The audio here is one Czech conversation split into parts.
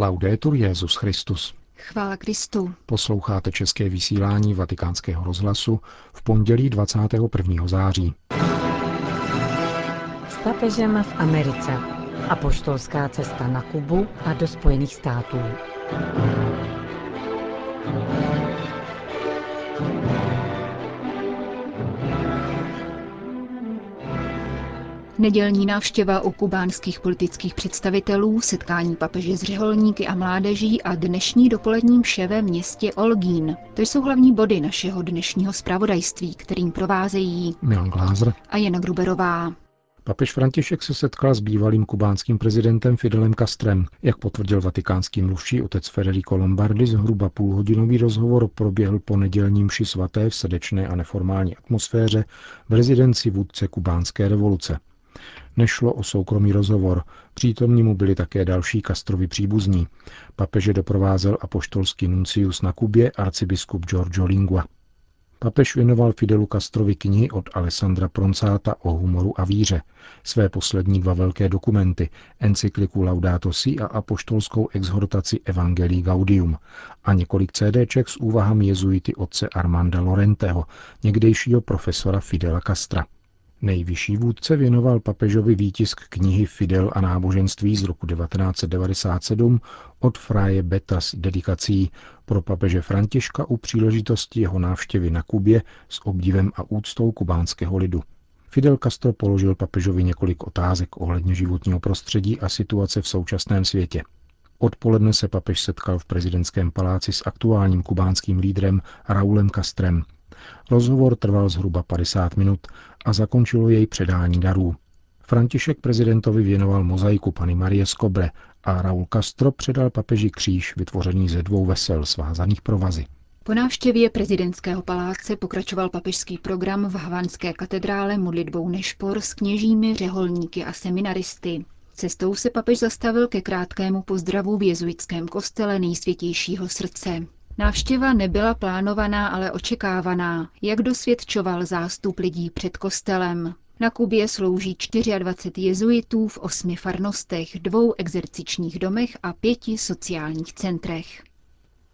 Laudetur Jezus Christus. Chvála Kristu. Posloucháte české vysílání Vatikánského rozhlasu v pondělí 21. září. S papežem v Americe. Apoštolská cesta na Kubu a do Spojených států. Nedělní návštěva u kubánských politických představitelů, setkání papeže s řeholníky a mládeží a dnešní dopolední vše ve městě Olgín. To jsou hlavní body našeho dnešního zpravodajství, kterým provázejí Milan Glázer a Jana Gruberová. Papež František se setkal s bývalým kubánským prezidentem Fidelem Castrem. Jak potvrdil vatikánský mluvčí otec Federico Lombardi, zhruba půlhodinový rozhovor proběhl po nedělním mši svaté v srdečné a neformální atmosféře v rezidenci vůdce kubánské revoluce. Nešlo o soukromý rozhovor, přítomní mu byli také další Castrovi příbuzní. Papeže doprovázel apoštolský nuncius na Kubě arcibiskup Giorgio Lingua. Papež věnoval Fidelu Castrovi knihy od Alessandra Proncáta o humoru a víře, své poslední dva velké dokumenty, encykliku Laudato Si a apoštolskou exhortaci Evangelii Gaudium a několik CDček s úvahami jezuity otce Armanda Lorenteho, někdejšího profesora Fidela Castra. Nejvyšší vůdce věnoval papežovi výtisk knihy Fidel a náboženství z roku 1997 od Fraje Beta s dedikací pro papeže Františka u příležitosti jeho návštěvy na Kubě s obdivem a úctou kubánského lidu. Fidel Castro položil papežovi několik otázek ohledně životního prostředí a situace v současném světě. Odpoledne se papež setkal v prezidentském paláci s aktuálním kubánským lídrem Raulem Castrem, Rozhovor trval zhruba 50 minut a zakončilo jej předání darů. František prezidentovi věnoval mozaiku Pany Marie Skobre a Raul Castro předal papeži kříž vytvořený ze dvou vesel svázaných provazy. Po návštěvě prezidentského paláce pokračoval papežský program v Havanské katedrále modlitbou Nešpor s kněžími, řeholníky a seminaristy. Cestou se papež zastavil ke krátkému pozdravu v jezuitském kostele nejsvětějšího srdce. Návštěva nebyla plánovaná, ale očekávaná, jak dosvědčoval zástup lidí před kostelem. Na Kubě slouží 24 jezuitů v osmi farnostech, dvou exercičních domech a pěti sociálních centrech.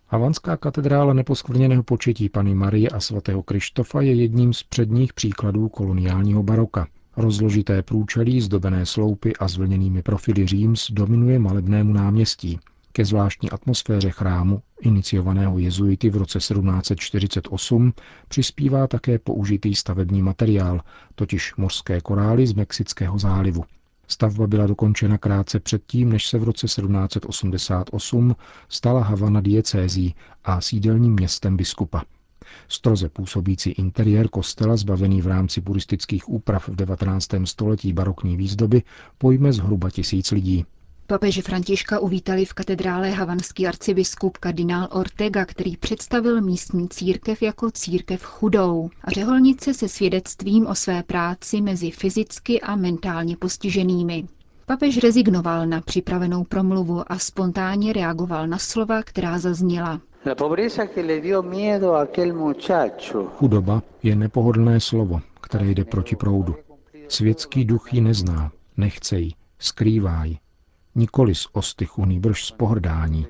Havanská katedrála neposkvrněného početí Pany Marie a svatého Krištofa je jedním z předních příkladů koloniálního baroka. Rozložité průčelí, zdobené sloupy a zvlněnými profily Říms dominuje malebnému náměstí. Ke zvláštní atmosféře chrámu, iniciovaného jezuity v roce 1748, přispívá také použitý stavební materiál, totiž mořské korály z Mexického zálivu. Stavba byla dokončena krátce předtím, než se v roce 1788 stala Havana diecézí a sídelním městem biskupa. Stroze působící interiér kostela, zbavený v rámci puristických úprav v 19. století barokní výzdoby, pojme zhruba tisíc lidí. Papeže Františka uvítali v katedrále havanský arcibiskup kardinál Ortega, který představil místní církev jako církev chudou a řeholnice se svědectvím o své práci mezi fyzicky a mentálně postiženými. Papež rezignoval na připravenou promluvu a spontánně reagoval na slova, která zazněla. Chudoba je nepohodlné slovo, které jde proti proudu. Světský duch ji nezná, nechce ji, skrývá ji, nikoli z ostychu, nýbrž z pohrdání.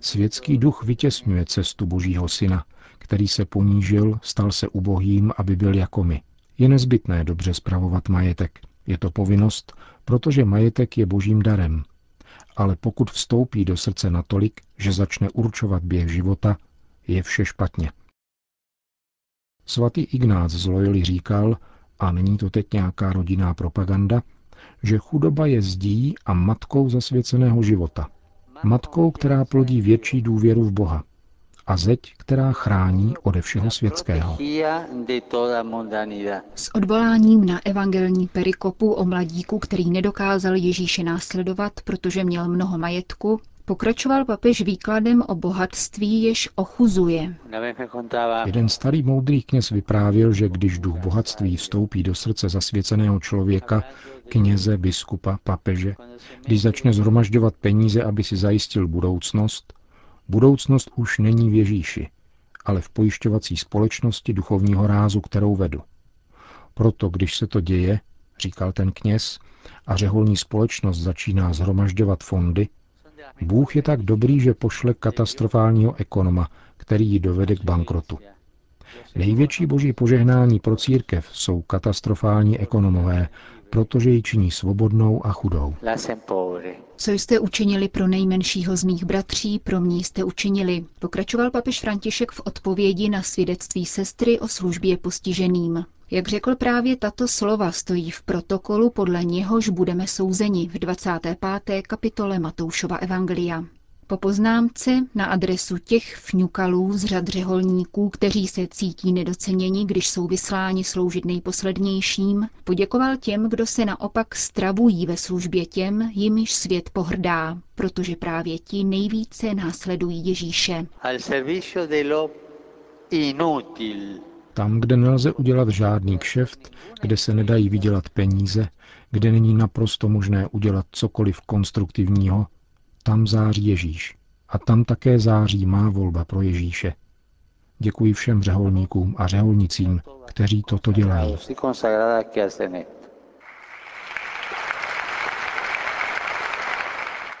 Světský duch vytěsňuje cestu Božího Syna, který se ponížil, stal se ubohým, aby byl jako my. Je nezbytné dobře spravovat majetek. Je to povinnost, protože majetek je božím darem. Ale pokud vstoupí do srdce natolik, že začne určovat běh života, je vše špatně. Svatý Ignác z Loyoli říkal, a není to teď nějaká rodinná propaganda, že chudoba je zdí a matkou zasvěceného života. Matkou, která plodí větší důvěru v Boha. A zeď, která chrání ode všeho světského. S odvoláním na evangelní perikopu o mladíku, který nedokázal Ježíše následovat, protože měl mnoho majetku, Pokračoval papež výkladem o bohatství, jež ochuzuje. Jeden starý moudrý kněz vyprávěl, že když duch bohatství vstoupí do srdce zasvěceného člověka, kněze, biskupa, papeže, když začne zhromažďovat peníze, aby si zajistil budoucnost, budoucnost už není v Ježíši, ale v pojišťovací společnosti duchovního rázu, kterou vedu. Proto, když se to děje, říkal ten kněz, a řeholní společnost začíná zhromažďovat fondy, Bůh je tak dobrý, že pošle katastrofálního ekonoma, který ji dovede k bankrotu. Největší boží požehnání pro církev jsou katastrofální ekonomové, protože ji činí svobodnou a chudou. Co jste učinili pro nejmenšího z mých bratří, pro mě jste učinili, pokračoval papež František v odpovědi na svědectví sestry o službě postiženým. Jak řekl právě tato slova, stojí v protokolu, podle něhož budeme souzeni v 25. kapitole Matoušova Evangelia. Po poznámce na adresu těch fňukalů z řad řeholníků, kteří se cítí nedoceněni, když jsou vysláni sloužit nejposlednějším, poděkoval těm, kdo se naopak stravují ve službě těm, jimiž svět pohrdá, protože právě ti nejvíce následují Ježíše. Tam, kde nelze udělat žádný kšeft, kde se nedají vydělat peníze, kde není naprosto možné udělat cokoliv konstruktivního, tam září Ježíš. A tam také září má volba pro Ježíše. Děkuji všem řeholníkům a řeholnicím, kteří toto dělají.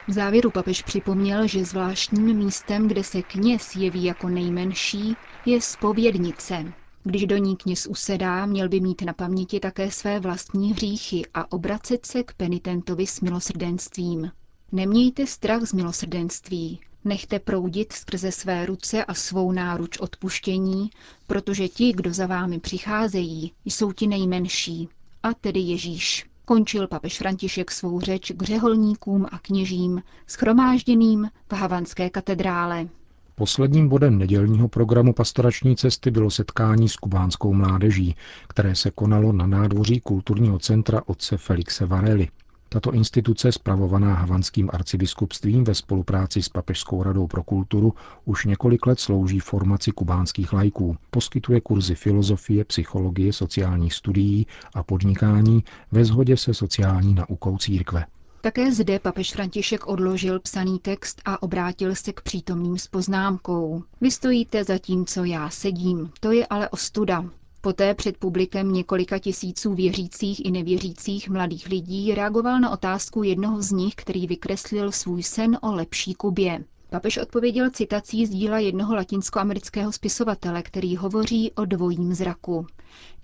V závěru papež připomněl, že zvláštním místem, kde se kněz jeví jako nejmenší, je spovědnice. Když do ní kněz usedá, měl by mít na paměti také své vlastní hříchy a obracet se k penitentovi s milosrdenstvím. Nemějte strach z milosrdenství, nechte proudit skrze své ruce a svou náruč odpuštění, protože ti, kdo za vámi přicházejí, jsou ti nejmenší, a tedy Ježíš. Končil papež František svou řeč k řeholníkům a kněžím, schromážděným v Havanské katedrále. Posledním bodem nedělního programu pastorační cesty bylo setkání s kubánskou mládeží, které se konalo na nádvoří kulturního centra otce Felixe Varely. Tato instituce, spravovaná havanským arcibiskupstvím ve spolupráci s Papežskou radou pro kulturu, už několik let slouží formaci kubánských lajků. Poskytuje kurzy filozofie, psychologie, sociálních studií a podnikání ve shodě se sociální naukou církve. Také zde papež František odložil psaný text a obrátil se k přítomným s poznámkou. Vy stojíte za tím, co já sedím, to je ale ostuda. Poté před publikem několika tisíců věřících i nevěřících mladých lidí reagoval na otázku jednoho z nich, který vykreslil svůj sen o lepší Kubě. Papež odpověděl citací z díla jednoho latinskoamerického spisovatele, který hovoří o dvojím zraku.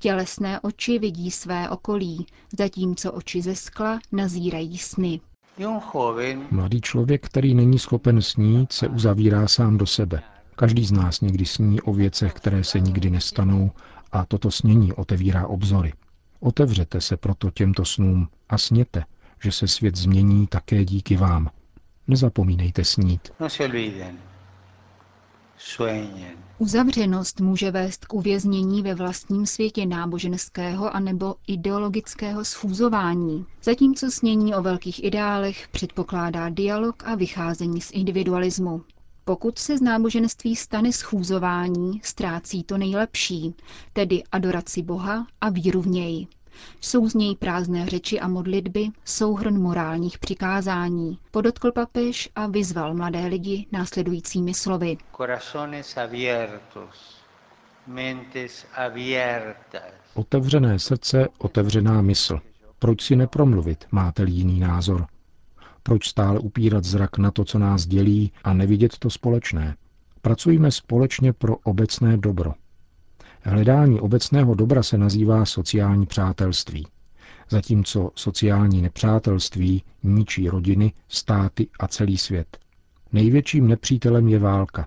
Tělesné oči vidí své okolí, zatímco oči ze skla nazírají sny. Mladý člověk, který není schopen snít, se uzavírá sám do sebe. Každý z nás někdy sní o věcech, které se nikdy nestanou a toto snění otevírá obzory. Otevřete se proto těmto snům a sněte, že se svět změní také díky vám. Nezapomínejte snít. No Uzavřenost může vést k uvěznění ve vlastním světě náboženského anebo ideologického sfúzování, zatímco snění o velkých ideálech předpokládá dialog a vycházení z individualismu. Pokud se z náboženství stane schůzování, ztrácí to nejlepší, tedy adoraci Boha a víru v něj. Jsou z něj prázdné řeči a modlitby, souhrn morálních přikázání, podotkl papež a vyzval mladé lidi následujícími slovy. Otevřené srdce, otevřená mysl. Proč si nepromluvit, máte-li jiný názor? Proč stále upírat zrak na to, co nás dělí a nevidět to společné? Pracujme společně pro obecné dobro. Hledání obecného dobra se nazývá sociální přátelství. Zatímco sociální nepřátelství ničí rodiny, státy a celý svět. Největším nepřítelem je válka.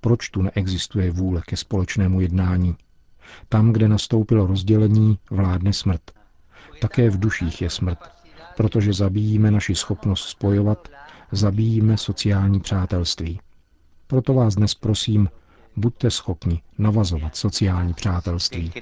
Proč tu neexistuje vůle ke společnému jednání? Tam, kde nastoupilo rozdělení, vládne smrt. Také v duších je smrt protože zabíjíme naši schopnost spojovat, zabíjíme sociální přátelství. Proto vás dnes prosím, buďte schopni navazovat sociální přátelství.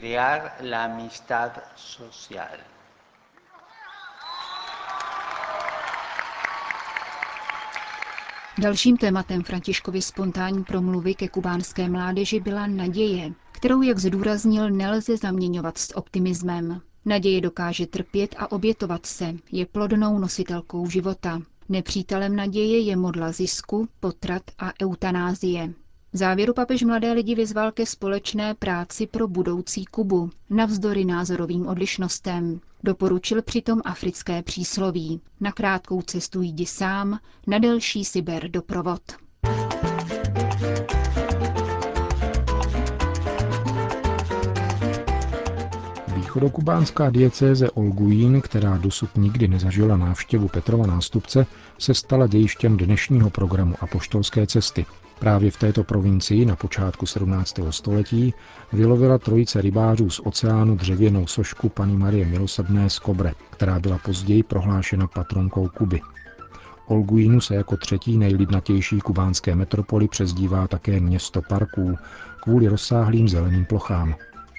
Dalším tématem Františkovy spontánní promluvy ke kubánské mládeži byla naděje, kterou, jak zdůraznil, nelze zaměňovat s optimismem. Naděje dokáže trpět a obětovat se, je plodnou nositelkou života. Nepřítelem naděje je modla zisku, potrat a eutanázie. V závěru papež mladé lidi vyzval ke společné práci pro budoucí Kubu, navzdory názorovým odlišnostem. Doporučil přitom africké přísloví. Na krátkou cestu jdi sám, na delší si ber doprovod. Východokubánská diecéze Olguín, která dosud nikdy nezažila návštěvu Petrova nástupce, se stala dějištěm dnešního programu apoštolské cesty. Právě v této provincii na počátku 17. století vylovila trojice rybářů z oceánu dřevěnou sošku paní Marie Milosrdné z Kobre, která byla později prohlášena patronkou Kuby. Olguínu se jako třetí nejlidnatější kubánské metropoli přezdívá také město parků kvůli rozsáhlým zeleným plochám.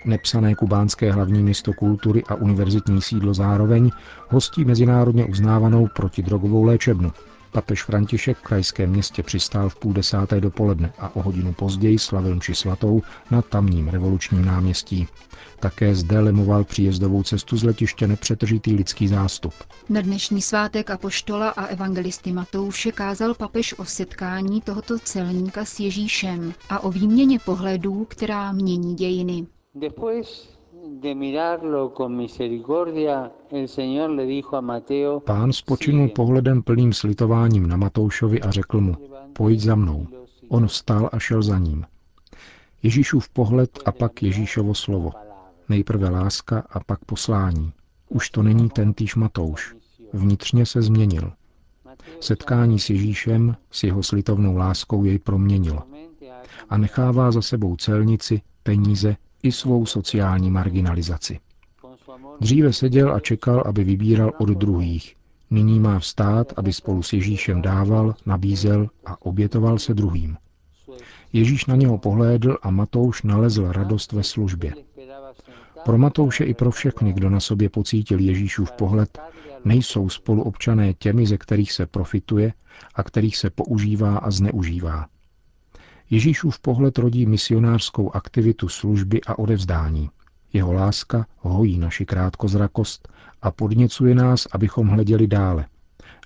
Nepsané kubánské hlavní město kultury a univerzitní sídlo zároveň hostí mezinárodně uznávanou protidrogovou léčebnu. Papež František v krajském městě přistál v půl desáté dopoledne a o hodinu později slavil mši svatou na tamním revolučním náměstí. Také zde lemoval příjezdovou cestu z letiště nepřetržitý lidský zástup. Na dnešní svátek apoštola a evangelisty Matouše kázal papež o setkání tohoto celníka s Ježíšem a o výměně pohledů, která mění dějiny. Pán spočinul pohledem plným slitováním na Matoušovi a řekl mu, pojď za mnou. On vstal a šel za ním. Ježíšův pohled a pak Ježíšovo slovo. Nejprve láska a pak poslání. Už to není ten týž Matouš. Vnitřně se změnil. Setkání s Ježíšem, s jeho slitovnou láskou jej proměnilo. A nechává za sebou celnici, peníze i svou sociální marginalizaci. Dříve seděl a čekal, aby vybíral od druhých. Nyní má vstát, aby spolu s Ježíšem dával, nabízel a obětoval se druhým. Ježíš na něho pohlédl a Matouš nalezl radost ve službě. Pro Matouše i pro všechny, kdo na sobě pocítil Ježíšův pohled, nejsou spoluobčané těmi, ze kterých se profituje a kterých se používá a zneužívá. Ježíšův pohled rodí misionářskou aktivitu služby a odevzdání. Jeho láska hojí naši krátkozrakost a podněcuje nás, abychom hleděli dále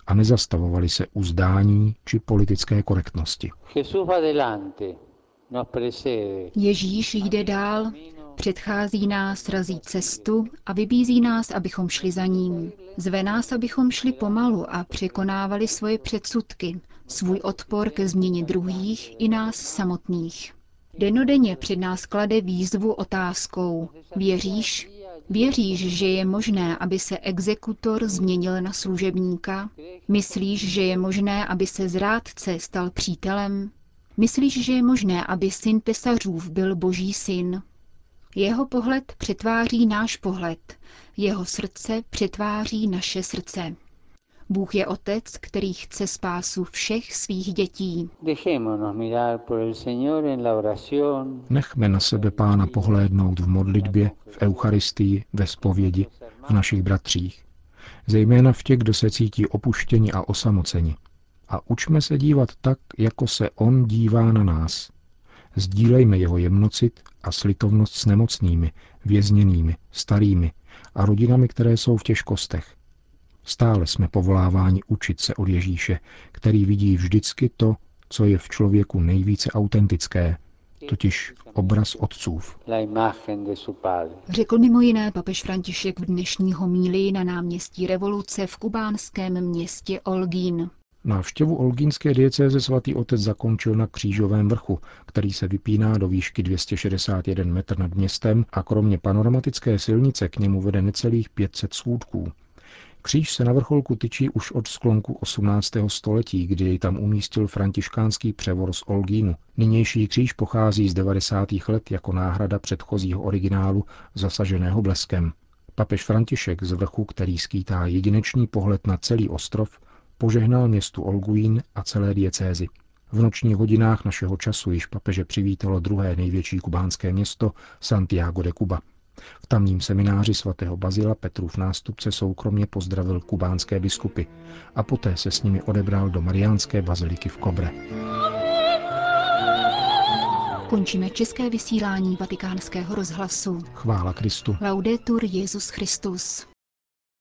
a nezastavovali se u zdání či politické korektnosti. Ježíš jde dál, předchází nás, razí cestu a vybízí nás, abychom šli za ním. Zve nás, abychom šli pomalu a překonávali svoje předsudky, svůj odpor ke změně druhých i nás samotných. Denodenně před nás klade výzvu otázkou. Věříš? Věříš, že je možné, aby se exekutor změnil na služebníka? Myslíš, že je možné, aby se zrádce stal přítelem? Myslíš, že je možné, aby syn tesařův byl boží syn? Jeho pohled přetváří náš pohled, jeho srdce přetváří naše srdce. Bůh je otec, který chce spásu všech svých dětí. Nechme na sebe Pána pohlédnout v modlitbě, v Eucharistii, ve spovědi, v našich bratřích. Zejména v těch, kdo se cítí opuštěni a osamoceni. A učme se dívat tak, jako se On dívá na nás. Sdílejme jeho jemnocit a slitovnost s nemocnými, vězněnými, starými a rodinami, které jsou v těžkostech. Stále jsme povoláváni učit se od Ježíše, který vidí vždycky to, co je v člověku nejvíce autentické, totiž obraz otcův. Řekl mimo jiné papež František v dnešní homílii na náměstí revoluce v kubánském městě Olgín. Návštěvu Olgínské diecéze svatý otec zakončil na Křížovém vrchu, který se vypíná do výšky 261 metr nad městem a kromě panoramatické silnice k němu vede necelých 500 schůdků. Kříž se na vrcholku tyčí už od sklonku 18. století, kdy jej tam umístil františkánský převor z Olgínu. Nynější kříž pochází z 90. let jako náhrada předchozího originálu zasaženého bleskem. Papež František z vrchu, který skýtá jedinečný pohled na celý ostrov, požehnal městu Olguín a celé diecézy. V nočních hodinách našeho času již papeže přivítalo druhé největší kubánské město Santiago de Cuba. V tamním semináři svatého Bazila Petrův nástupce soukromně pozdravil kubánské biskupy a poté se s nimi odebral do Mariánské baziliky v Kobre. Končíme české vysílání vatikánského rozhlasu. Chvála Kristu. Laudetur Jezus Christus.